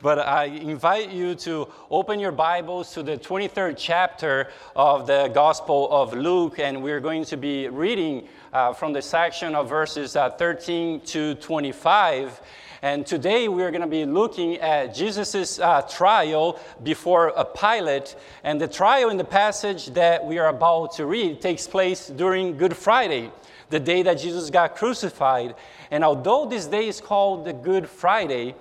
But I invite you to open your Bibles to the 23rd chapter of the Gospel of Luke, and we're going to be reading uh, from the section of verses uh, 13 to 25. And today we're going to be looking at Jesus' uh, trial before a Pilate. And the trial in the passage that we are about to read takes place during Good Friday the day that Jesus got crucified. And although this day is called the Good Friday,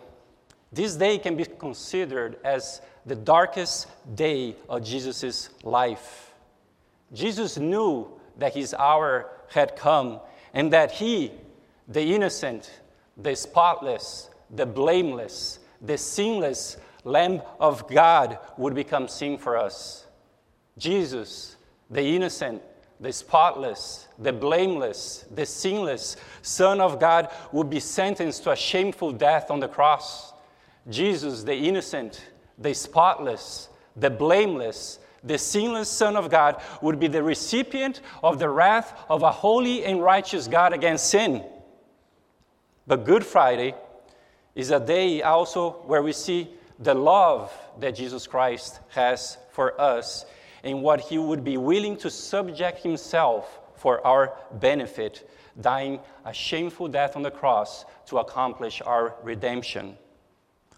this day can be considered as the darkest day of Jesus' life. Jesus knew that his hour had come and that he, the innocent, the spotless, the blameless, the sinless Lamb of God, would become sin for us. Jesus, the innocent, the spotless, the blameless, the sinless Son of God would be sentenced to a shameful death on the cross. Jesus, the innocent, the spotless, the blameless, the sinless Son of God, would be the recipient of the wrath of a holy and righteous God against sin. But Good Friday is a day also where we see the love that Jesus Christ has for us and what he would be willing to subject himself for our benefit, dying a shameful death on the cross to accomplish our redemption.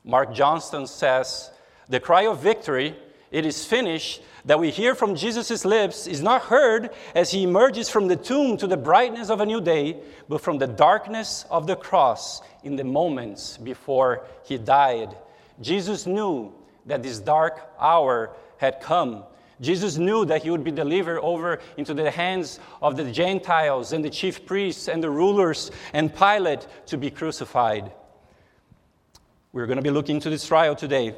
Mark Johnston says, The cry of victory, it is finished, that we hear from Jesus' lips is not heard as he emerges from the tomb to the brightness of a new day, but from the darkness of the cross in the moments before he died. Jesus knew that this dark hour had come Jesus knew that he would be delivered over into the hands of the Gentiles and the chief priests and the rulers and Pilate to be crucified. We're going to be looking into this trial today.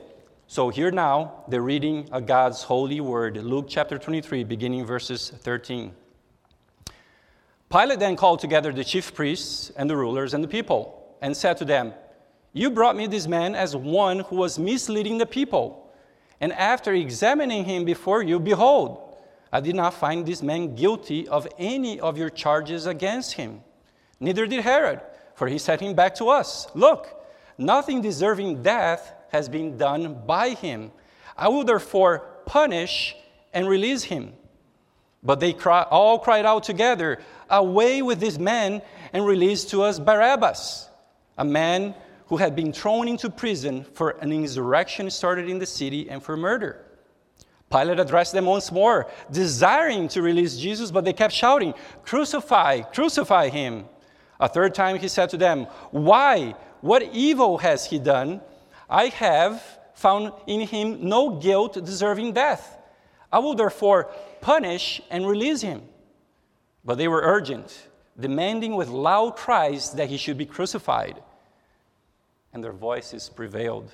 So, here now, the reading of God's holy word, Luke chapter 23, beginning verses 13. Pilate then called together the chief priests and the rulers and the people and said to them, You brought me this man as one who was misleading the people. And after examining him before you, behold, I did not find this man guilty of any of your charges against him. Neither did Herod, for he sent him back to us. Look, nothing deserving death has been done by him. I will therefore punish and release him. But they cry, all cried out together, Away with this man, and release to us Barabbas, a man who had been thrown into prison for an insurrection started in the city and for murder. Pilate addressed them once more, desiring to release Jesus, but they kept shouting, Crucify, crucify him. A third time he said to them, Why? What evil has he done? I have found in him no guilt deserving death. I will therefore punish and release him. But they were urgent, demanding with loud cries that he should be crucified and their voices prevailed.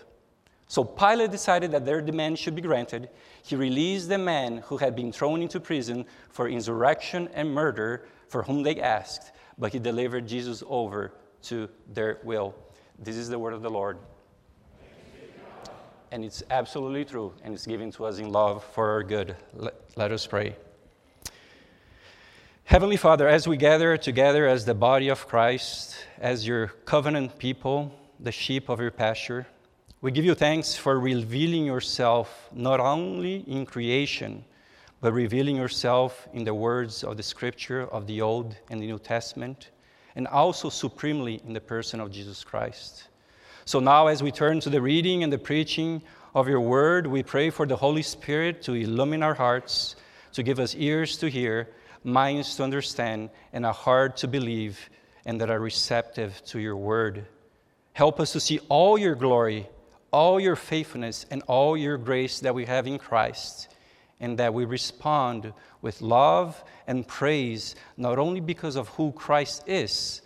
So Pilate decided that their demand should be granted. He released the man who had been thrown into prison for insurrection and murder, for whom they asked, but he delivered Jesus over to their will. This is the word of the Lord. And it's absolutely true, and it's given to us in love for our good. Let, let us pray. Heavenly Father, as we gather together as the body of Christ, as your covenant people, the sheep of your pasture. We give you thanks for revealing yourself not only in creation, but revealing yourself in the words of the scripture of the Old and the New Testament, and also supremely in the person of Jesus Christ. So now, as we turn to the reading and the preaching of your word, we pray for the Holy Spirit to illumine our hearts, to give us ears to hear, minds to understand, and a heart to believe, and that are receptive to your word. Help us to see all your glory, all your faithfulness, and all your grace that we have in Christ, and that we respond with love and praise, not only because of who Christ is,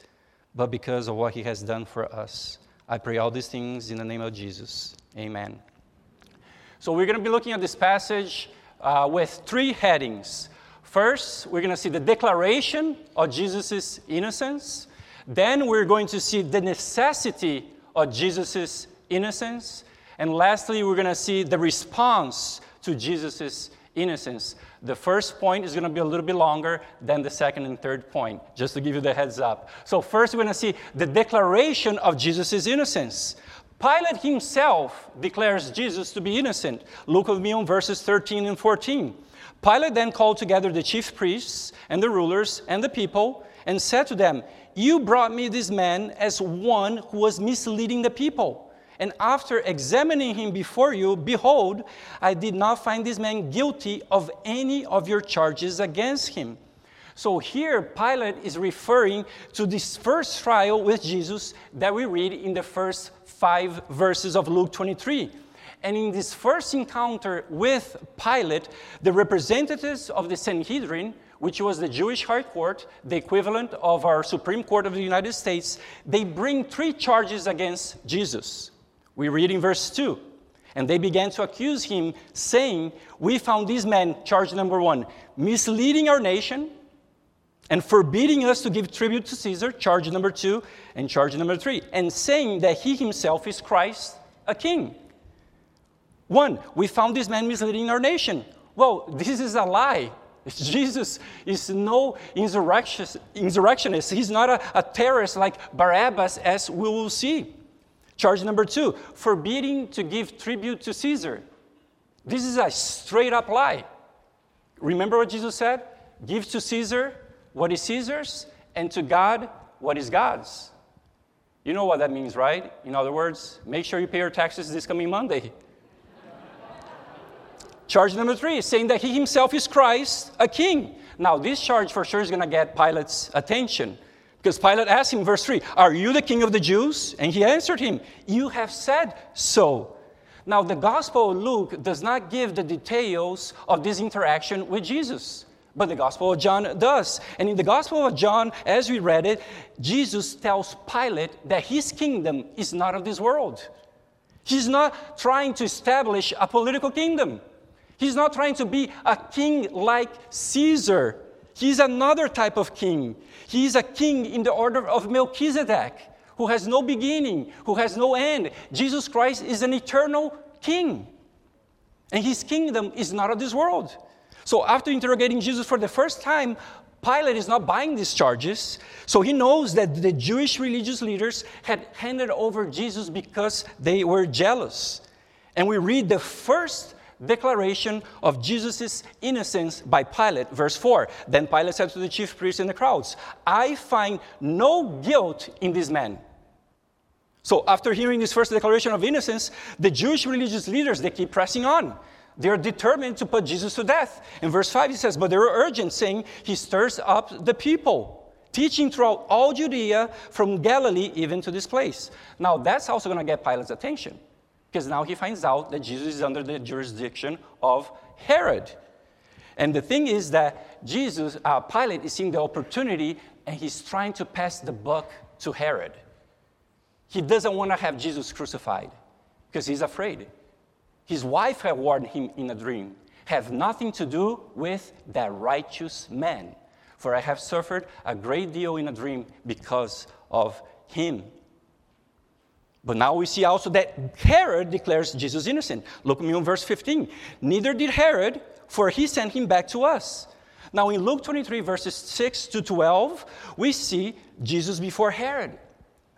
but because of what he has done for us. I pray all these things in the name of Jesus. Amen. So, we're going to be looking at this passage uh, with three headings. First, we're going to see the declaration of Jesus' innocence. Then we're going to see the necessity of Jesus' innocence. And lastly, we're going to see the response to Jesus' innocence. The first point is going to be a little bit longer than the second and third point, just to give you the heads up. So, first, we're going to see the declaration of Jesus' innocence. Pilate himself declares Jesus to be innocent. Look with me on verses 13 and 14. Pilate then called together the chief priests and the rulers and the people and said to them, You brought me this man as one who was misleading the people. And after examining him before you, behold, I did not find this man guilty of any of your charges against him. So here, Pilate is referring to this first trial with Jesus that we read in the first five verses of Luke 23. And in this first encounter with Pilate, the representatives of the Sanhedrin, which was the Jewish high court, the equivalent of our Supreme Court of the United States, they bring three charges against Jesus. We read in verse 2. And they began to accuse him, saying, We found this man, charge number one, misleading our nation and forbidding us to give tribute to Caesar, charge number two, and charge number three, and saying that he himself is Christ, a king. One, we found this man misleading our nation. Well, this is a lie. Jesus is no insurrectionist. He's not a, a terrorist like Barabbas, as we will see. Charge number two, forbidding to give tribute to Caesar. This is a straight up lie. Remember what Jesus said? Give to Caesar what is Caesar's, and to God what is God's. You know what that means, right? In other words, make sure you pay your taxes this coming Monday. charge number three saying that he himself is Christ, a king. Now, this charge for sure is going to get Pilate's attention. Because Pilate asked him, verse 3, Are you the king of the Jews? And he answered him, You have said so. Now, the Gospel of Luke does not give the details of this interaction with Jesus. But the Gospel of John does. And in the Gospel of John, as we read it, Jesus tells Pilate that his kingdom is not of this world. He's not trying to establish a political kingdom. He's not trying to be a king like Caesar. He's another type of king. He's a king in the order of Melchizedek, who has no beginning, who has no end. Jesus Christ is an eternal king. And his kingdom is not of this world. So after interrogating Jesus for the first time, Pilate is not buying these charges. So he knows that the Jewish religious leaders had handed over Jesus because they were jealous. And we read the first declaration of Jesus' innocence by Pilate, verse 4. Then Pilate said to the chief priests and the crowds, I find no guilt in this man. So after hearing this first declaration of innocence, the Jewish religious leaders, they keep pressing on. They're determined to put Jesus to death. In verse 5, he says, But they were urgent, saying, He stirs up the people, teaching throughout all Judea, from Galilee even to this place. Now, that's also going to get Pilate's attention, because now he finds out that Jesus is under the jurisdiction of Herod. And the thing is that Jesus, uh, Pilate, is seeing the opportunity and he's trying to pass the buck to Herod. He doesn't want to have Jesus crucified because he's afraid. His wife had warned him in a dream Have nothing to do with that righteous man, for I have suffered a great deal in a dream because of him. But now we see also that Herod declares Jesus innocent. Look at me on verse 15. Neither did Herod, for he sent him back to us. Now in Luke 23, verses 6 to 12, we see Jesus before Herod.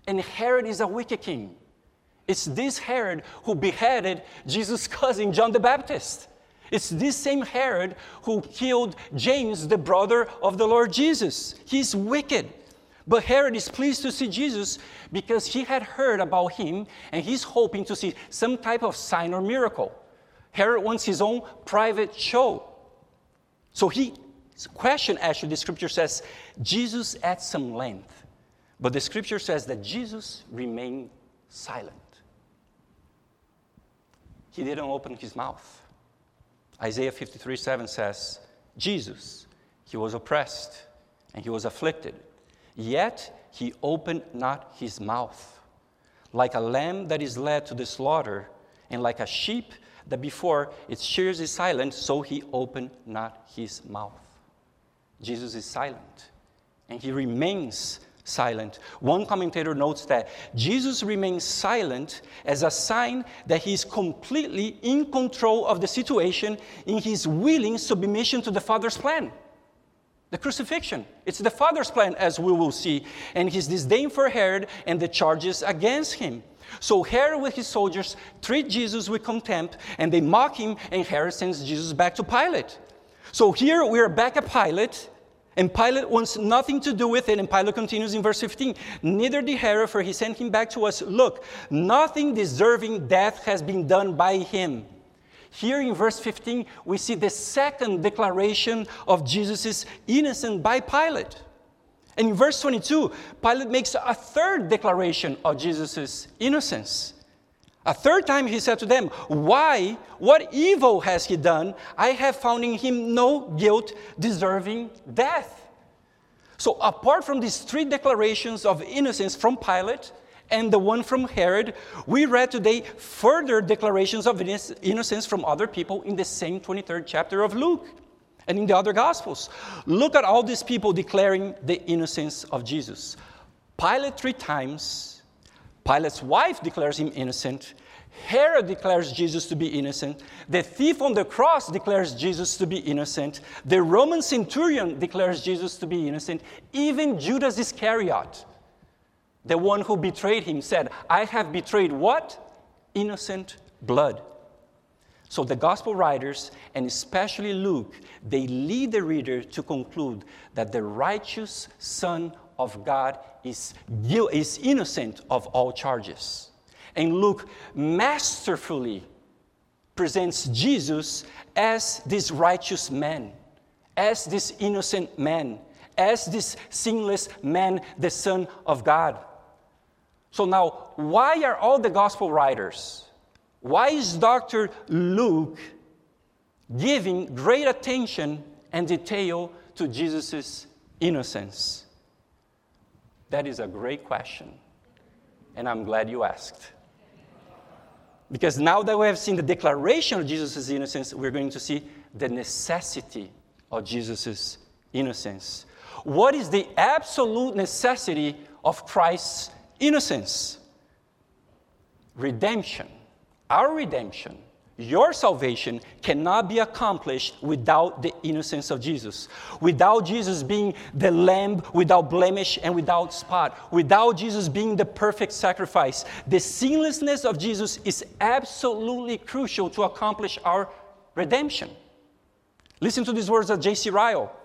And Herod is a wicked king. It's this Herod who beheaded Jesus' cousin, John the Baptist. It's this same Herod who killed James, the brother of the Lord Jesus. He's wicked. But Herod is pleased to see Jesus because he had heard about him and he's hoping to see some type of sign or miracle. Herod wants his own private show. So he question actually the scripture says Jesus at some length. But the scripture says that Jesus remained silent he didn't open his mouth. Isaiah 53 7 says, Jesus, he was oppressed and he was afflicted, yet he opened not his mouth. Like a lamb that is led to the slaughter, and like a sheep that before its shears is silent, so he opened not his mouth. Jesus is silent, and he remains silent. One commentator notes that Jesus remains silent as a sign that he is completely in control of the situation in his willing submission to the Father's plan. The crucifixion. It's the Father's plan, as we will see, and his disdain for Herod and the charges against him. So Herod with his soldiers treat Jesus with contempt and they mock him, and Herod sends Jesus back to Pilate. So here we are back at Pilate, and Pilate wants nothing to do with it. And Pilate continues in verse 15 Neither did Herod, for he sent him back to us. Look, nothing deserving death has been done by him. Here in verse 15, we see the second declaration of Jesus' innocence by Pilate. And in verse 22, Pilate makes a third declaration of Jesus' innocence. A third time he said to them, Why? What evil has he done? I have found in him no guilt deserving death. So, apart from these three declarations of innocence from Pilate and the one from Herod, we read today further declarations of innocence from other people in the same 23rd chapter of Luke and in the other Gospels. Look at all these people declaring the innocence of Jesus. Pilate, three times, Pilate's wife declares him innocent. Herod declares Jesus to be innocent. The thief on the cross declares Jesus to be innocent. The Roman centurion declares Jesus to be innocent. Even Judas Iscariot, the one who betrayed him, said, I have betrayed what? Innocent blood. So the gospel writers, and especially Luke, they lead the reader to conclude that the righteous Son of God is, is innocent of all charges. And Luke masterfully presents Jesus as this righteous man, as this innocent man, as this sinless man, the Son of God. So now, why are all the gospel writers why is Dr. Luke giving great attention and detail to Jesus' innocence? That is a great question, and I'm glad you asked. Because now that we have seen the declaration of Jesus' innocence, we're going to see the necessity of Jesus' innocence. What is the absolute necessity of Christ's innocence? Redemption. Our redemption, your salvation, cannot be accomplished without the innocence of Jesus. Without Jesus being the lamb without blemish and without spot. Without Jesus being the perfect sacrifice. The sinlessness of Jesus is absolutely crucial to accomplish our redemption. Listen to these words of J.C. Ryle.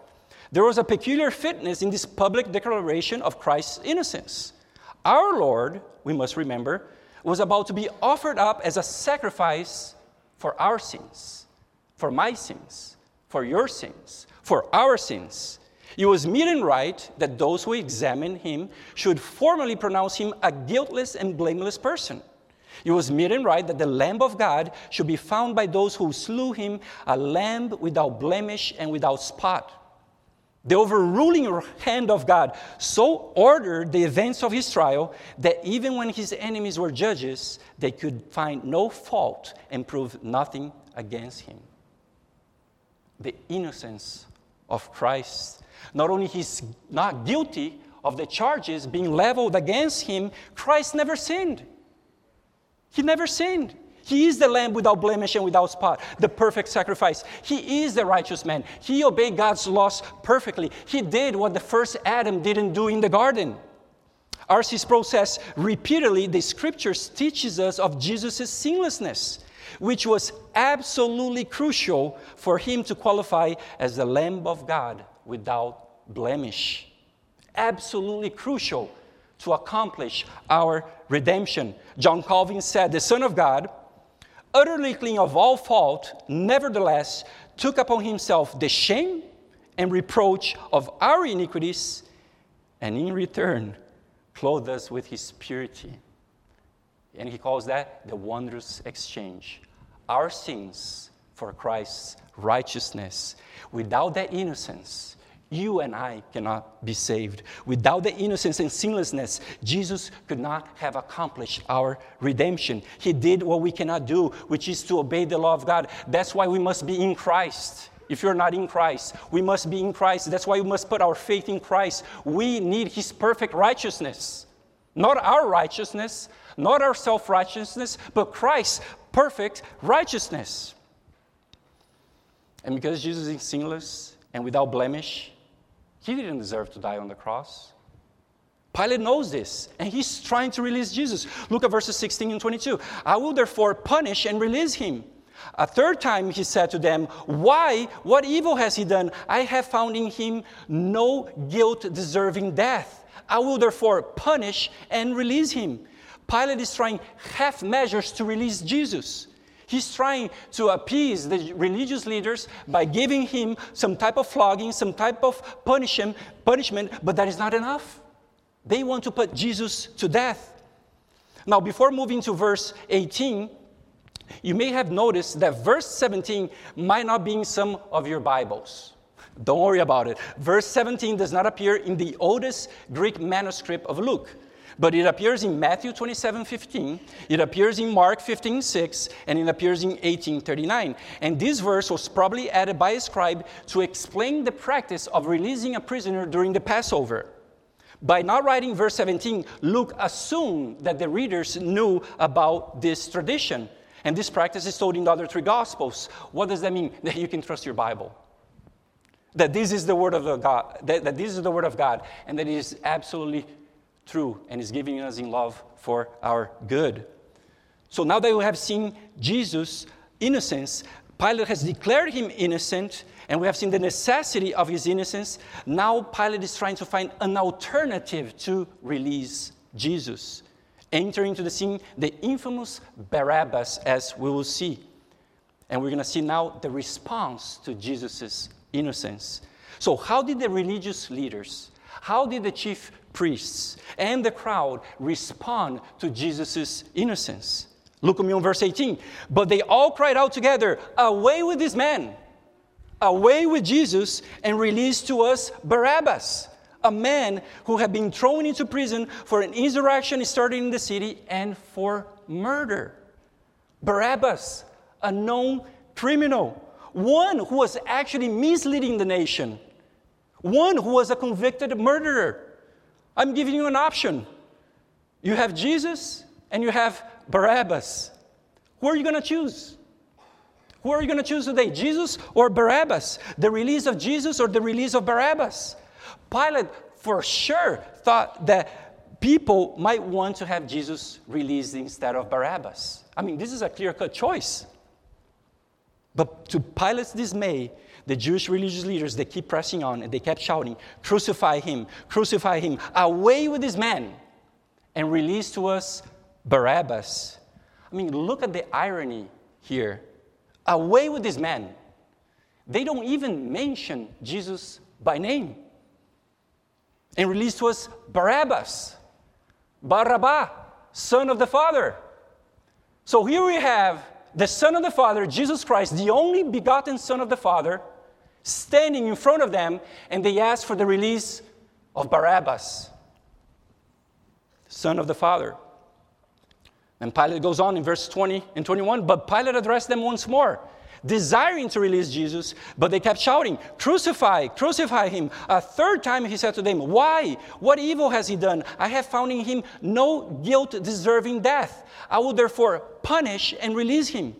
There was a peculiar fitness in this public declaration of Christ's innocence. Our Lord, we must remember, was about to be offered up as a sacrifice for our sins, for my sins, for your sins, for our sins. It was meet and right that those who examine him should formally pronounce him a guiltless and blameless person. It was meet and right that the Lamb of God should be found by those who slew him a lamb without blemish and without spot. The overruling hand of God so ordered the events of his trial that even when his enemies were judges, they could find no fault and prove nothing against him. The innocence of Christ. Not only he's not guilty of the charges being leveled against him, Christ never sinned. He never sinned. He is the lamb without blemish and without spot, the perfect sacrifice. He is the righteous man. He obeyed God's laws perfectly. He did what the first Adam didn't do in the garden. R.C. Sproul says repeatedly the scriptures teaches us of Jesus' sinlessness, which was absolutely crucial for him to qualify as the Lamb of God without blemish. Absolutely crucial to accomplish our redemption. John Calvin said, The Son of God utterly clean of all fault, nevertheless took upon himself the shame and reproach of our iniquities, and in return clothed us with his purity. And he calls that the wondrous exchange. Our sins for Christ's righteousness. Without that innocence, you and I cannot be saved. Without the innocence and sinlessness, Jesus could not have accomplished our redemption. He did what we cannot do, which is to obey the law of God. That's why we must be in Christ. If you're not in Christ, we must be in Christ. That's why we must put our faith in Christ. We need His perfect righteousness. Not our righteousness, not our self righteousness, but Christ's perfect righteousness. And because Jesus is sinless and without blemish, he didn't deserve to die on the cross. Pilate knows this, and he's trying to release Jesus. Look at verses 16 and 22. I will therefore punish and release him. A third time he said to them, Why? What evil has he done? I have found in him no guilt deserving death. I will therefore punish and release him. Pilate is trying half measures to release Jesus. He's trying to appease the religious leaders by giving him some type of flogging, some type of punishment, punishment, but that is not enough. They want to put Jesus to death. Now, before moving to verse 18, you may have noticed that verse 17 might not be in some of your Bibles. Don't worry about it. Verse 17 does not appear in the oldest Greek manuscript of Luke, but it appears in Matthew 27 15, it appears in Mark 15 6, and it appears in 1839. And this verse was probably added by a scribe to explain the practice of releasing a prisoner during the Passover. By not writing verse 17, Luke assumed that the readers knew about this tradition. And this practice is told in the other three Gospels. What does that mean? That you can trust your Bible. That this is the Word of God, that, that this is the Word of God, and that it is absolutely true and is giving us in love for our good. So now that we have seen Jesus' innocence, Pilate has declared him innocent, and we have seen the necessity of his innocence. Now Pilate is trying to find an alternative to release Jesus. Entering into the scene the infamous Barabbas, as we will see. And we're going to see now the response to Jesus' innocence. So, how did the religious leaders, how did the chief priests and the crowd respond to Jesus' innocence? Look at me on verse 18. But they all cried out together, Away with this man! Away with Jesus, and release to us Barabbas a man who had been thrown into prison for an insurrection started in the city and for murder. Barabbas, a known criminal, one who was actually misleading the nation, one who was a convicted murderer. I'm giving you an option. You have Jesus and you have Barabbas. Who are you going to choose? Who are you going to choose today, Jesus or Barabbas? The release of Jesus or the release of Barabbas? Pilate, for sure, thought that people might want to have Jesus released instead of Barabbas. I mean, this is a clear cut choice. But to Pilate's dismay, the Jewish religious leaders, they keep pressing on and they kept shouting, Crucify him, crucify him, away with this man, and release to us Barabbas. I mean, look at the irony here. Away with this man. They don't even mention Jesus by name and release to us Barabbas, Barabbas, son of the Father. So here we have the Son of the Father, Jesus Christ, the only begotten Son of the Father, standing in front of them, and they ask for the release of Barabbas, Son of the Father. And Pilate goes on in verse 20 and 21, but Pilate addressed them once more desiring to release Jesus, but they kept shouting, Crucify, crucify him. A third time he said to them, Why? What evil has he done? I have found in him no guilt deserving death. I will therefore punish and release him.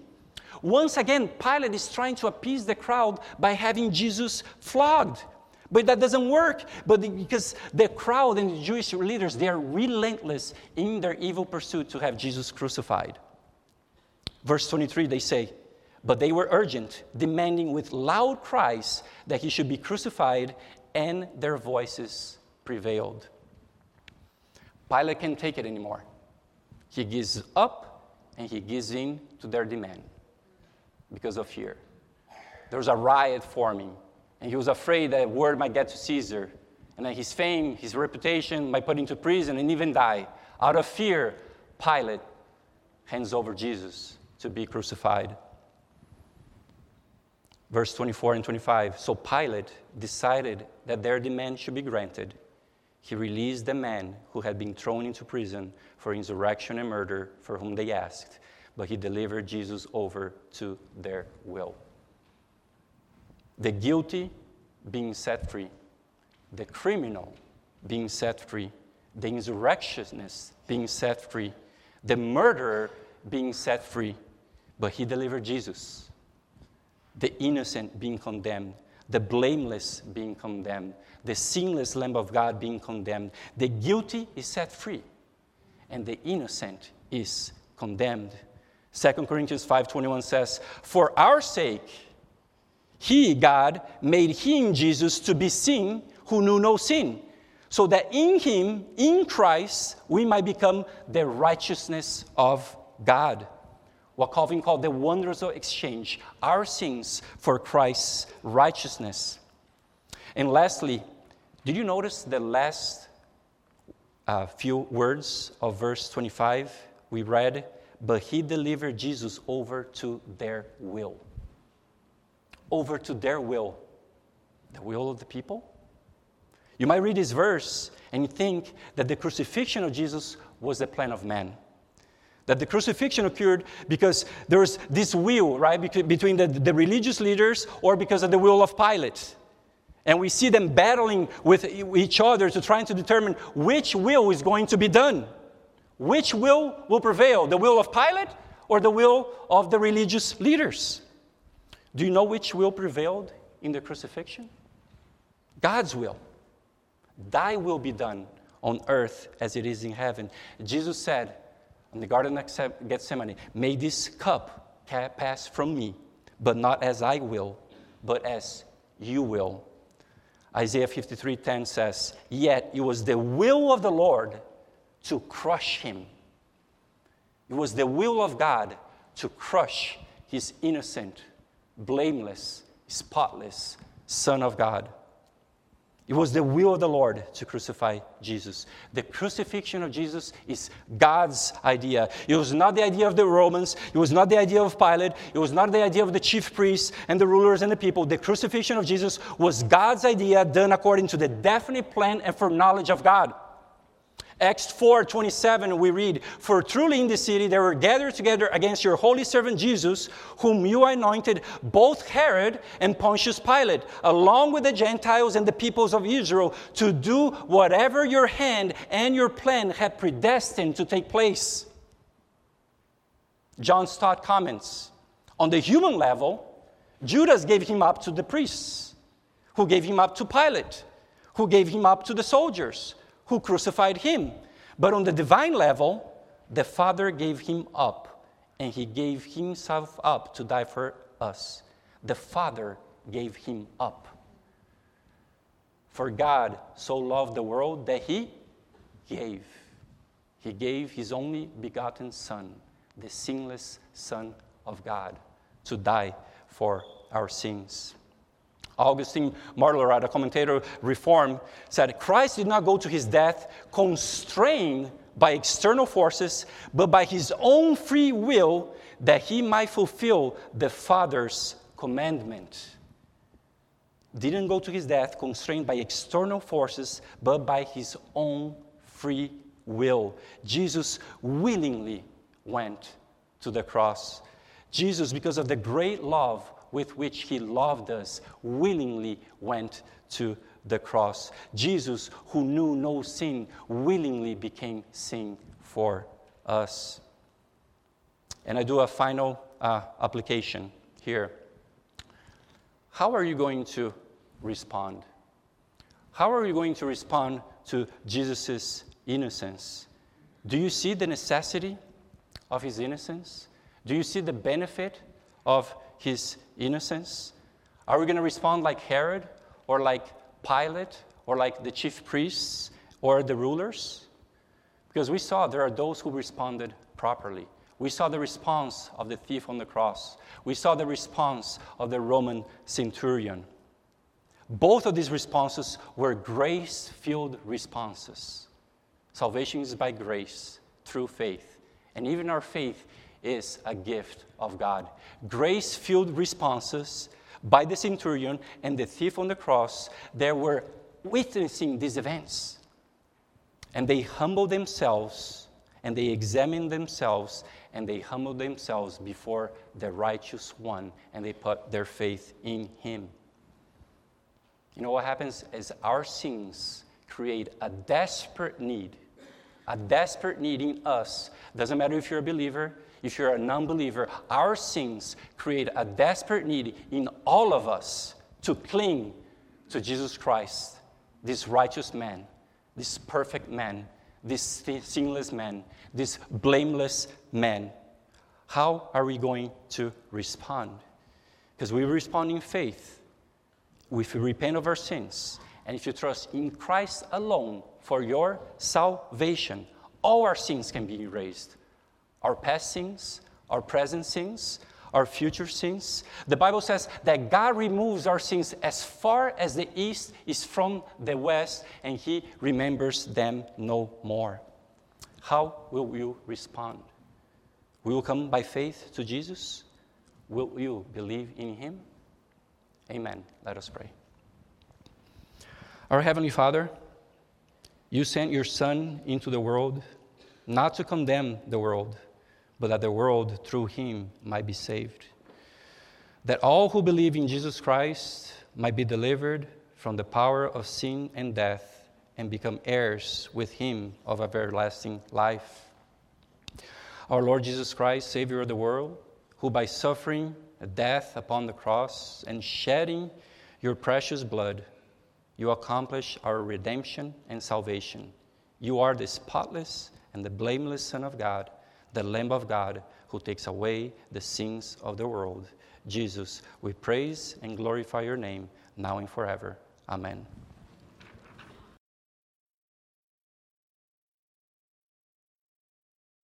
Once again, Pilate is trying to appease the crowd by having Jesus flogged. But that doesn't work. But because the crowd and the Jewish leaders, they are relentless in their evil pursuit to have Jesus crucified. Verse 23, they say, but they were urgent, demanding with loud cries that he should be crucified, and their voices prevailed. Pilate can't take it anymore. He gives up and he gives in to their demand because of fear. There was a riot forming, and he was afraid that word might get to Caesar, and that his fame, his reputation might put him to prison and even die. Out of fear, Pilate hands over Jesus to be crucified verse 24 and 25. So Pilate decided that their demand should be granted. He released the man who had been thrown into prison for insurrection and murder, for whom they asked, but he delivered Jesus over to their will. The guilty being set free, the criminal being set free, the insurrectionist being set free, the murderer being set free, but he delivered Jesus the innocent being condemned, the blameless being condemned, the sinless Lamb of God being condemned. The guilty is set free, and the innocent is condemned. 2 Corinthians 5:21 says, "For our sake he God made him Jesus to be sin who knew no sin, so that in him, in Christ, we might become the righteousness of God." What Calvin called the wonders of exchange, our sins for Christ's righteousness. And lastly, did you notice the last uh, few words of verse 25? We read, But he delivered Jesus over to their will. Over to their will. The will of the people? You might read this verse and think that the crucifixion of Jesus was the plan of man. That the crucifixion occurred because there was this will, right, between the, the religious leaders or because of the will of Pilate. And we see them battling with each other to trying to determine which will is going to be done. Which will will prevail? The will of Pilate or the will of the religious leaders? Do you know which will prevailed in the crucifixion? God's will. Thy will be done on earth as it is in heaven. Jesus said in the Garden of Gethsemane, May this cup pass from me, but not as I will, but as you will. Isaiah 53:10 says, "Yet it was the will of the Lord to crush him. It was the will of God to crush his innocent, blameless, spotless Son of God." It was the will of the Lord to crucify Jesus. The crucifixion of Jesus is God's idea. It was not the idea of the Romans. It was not the idea of Pilate. It was not the idea of the chief priests and the rulers and the people. The crucifixion of Jesus was God's idea done according to the definite plan and foreknowledge of God. Acts 4 27, we read, For truly in the city they were gathered together against your holy servant Jesus, whom you anointed, both Herod and Pontius Pilate, along with the Gentiles and the peoples of Israel, to do whatever your hand and your plan had predestined to take place. John Stott comments On the human level, Judas gave him up to the priests, who gave him up to Pilate, who gave him up to the soldiers who crucified him. But on the divine level, the Father gave him up, and he gave himself up to die for us. The Father gave him up. For God so loved the world that he gave. He gave his only begotten Son, the sinless Son of God, to die for our sins. Augustine Marlorat, a commentator Reform, said Christ did not go to his death constrained by external forces, but by his own free will that he might fulfill the Father's commandment. Didn't go to his death constrained by external forces, but by his own free will. Jesus willingly went to the cross. Jesus, because of the great love with which he loved us willingly went to the cross. Jesus, who knew no sin, willingly became sin for us. And I do a final uh, application here. How are you going to respond? How are you going to respond to Jesus' innocence? Do you see the necessity of his innocence? Do you see the benefit of his innocence? Are we going to respond like Herod or like Pilate or like the chief priests or the rulers? Because we saw there are those who responded properly. We saw the response of the thief on the cross. We saw the response of the Roman centurion. Both of these responses were grace filled responses. Salvation is by grace through faith. And even our faith is a gift of God. Grace filled responses by the centurion and the thief on the cross, they were witnessing these events. And they humbled themselves and they examined themselves and they humbled themselves before the righteous one and they put their faith in him. You know what happens is our sins create a desperate need, a desperate need in us. Doesn't matter if you're a believer, if you're a non believer, our sins create a desperate need in all of us to cling to Jesus Christ, this righteous man, this perfect man, this sinless man, this blameless man. How are we going to respond? Because we respond in faith. If we repent of our sins, and if you trust in Christ alone for your salvation, all our sins can be erased. Our past sins, our present sins, our future sins. The Bible says that God removes our sins as far as the east is from the west, and He remembers them no more. How will you respond? Will you come by faith to Jesus? Will you believe in Him? Amen. Let us pray. Our Heavenly Father, you sent your Son into the world not to condemn the world but that the world through him might be saved. That all who believe in Jesus Christ might be delivered from the power of sin and death and become heirs with him of everlasting life. Our Lord Jesus Christ, Savior of the world, who by suffering death upon the cross and shedding your precious blood, you accomplish our redemption and salvation. You are the spotless and the blameless Son of God the Lamb of God who takes away the sins of the world. Jesus, we praise and glorify your name now and forever. Amen.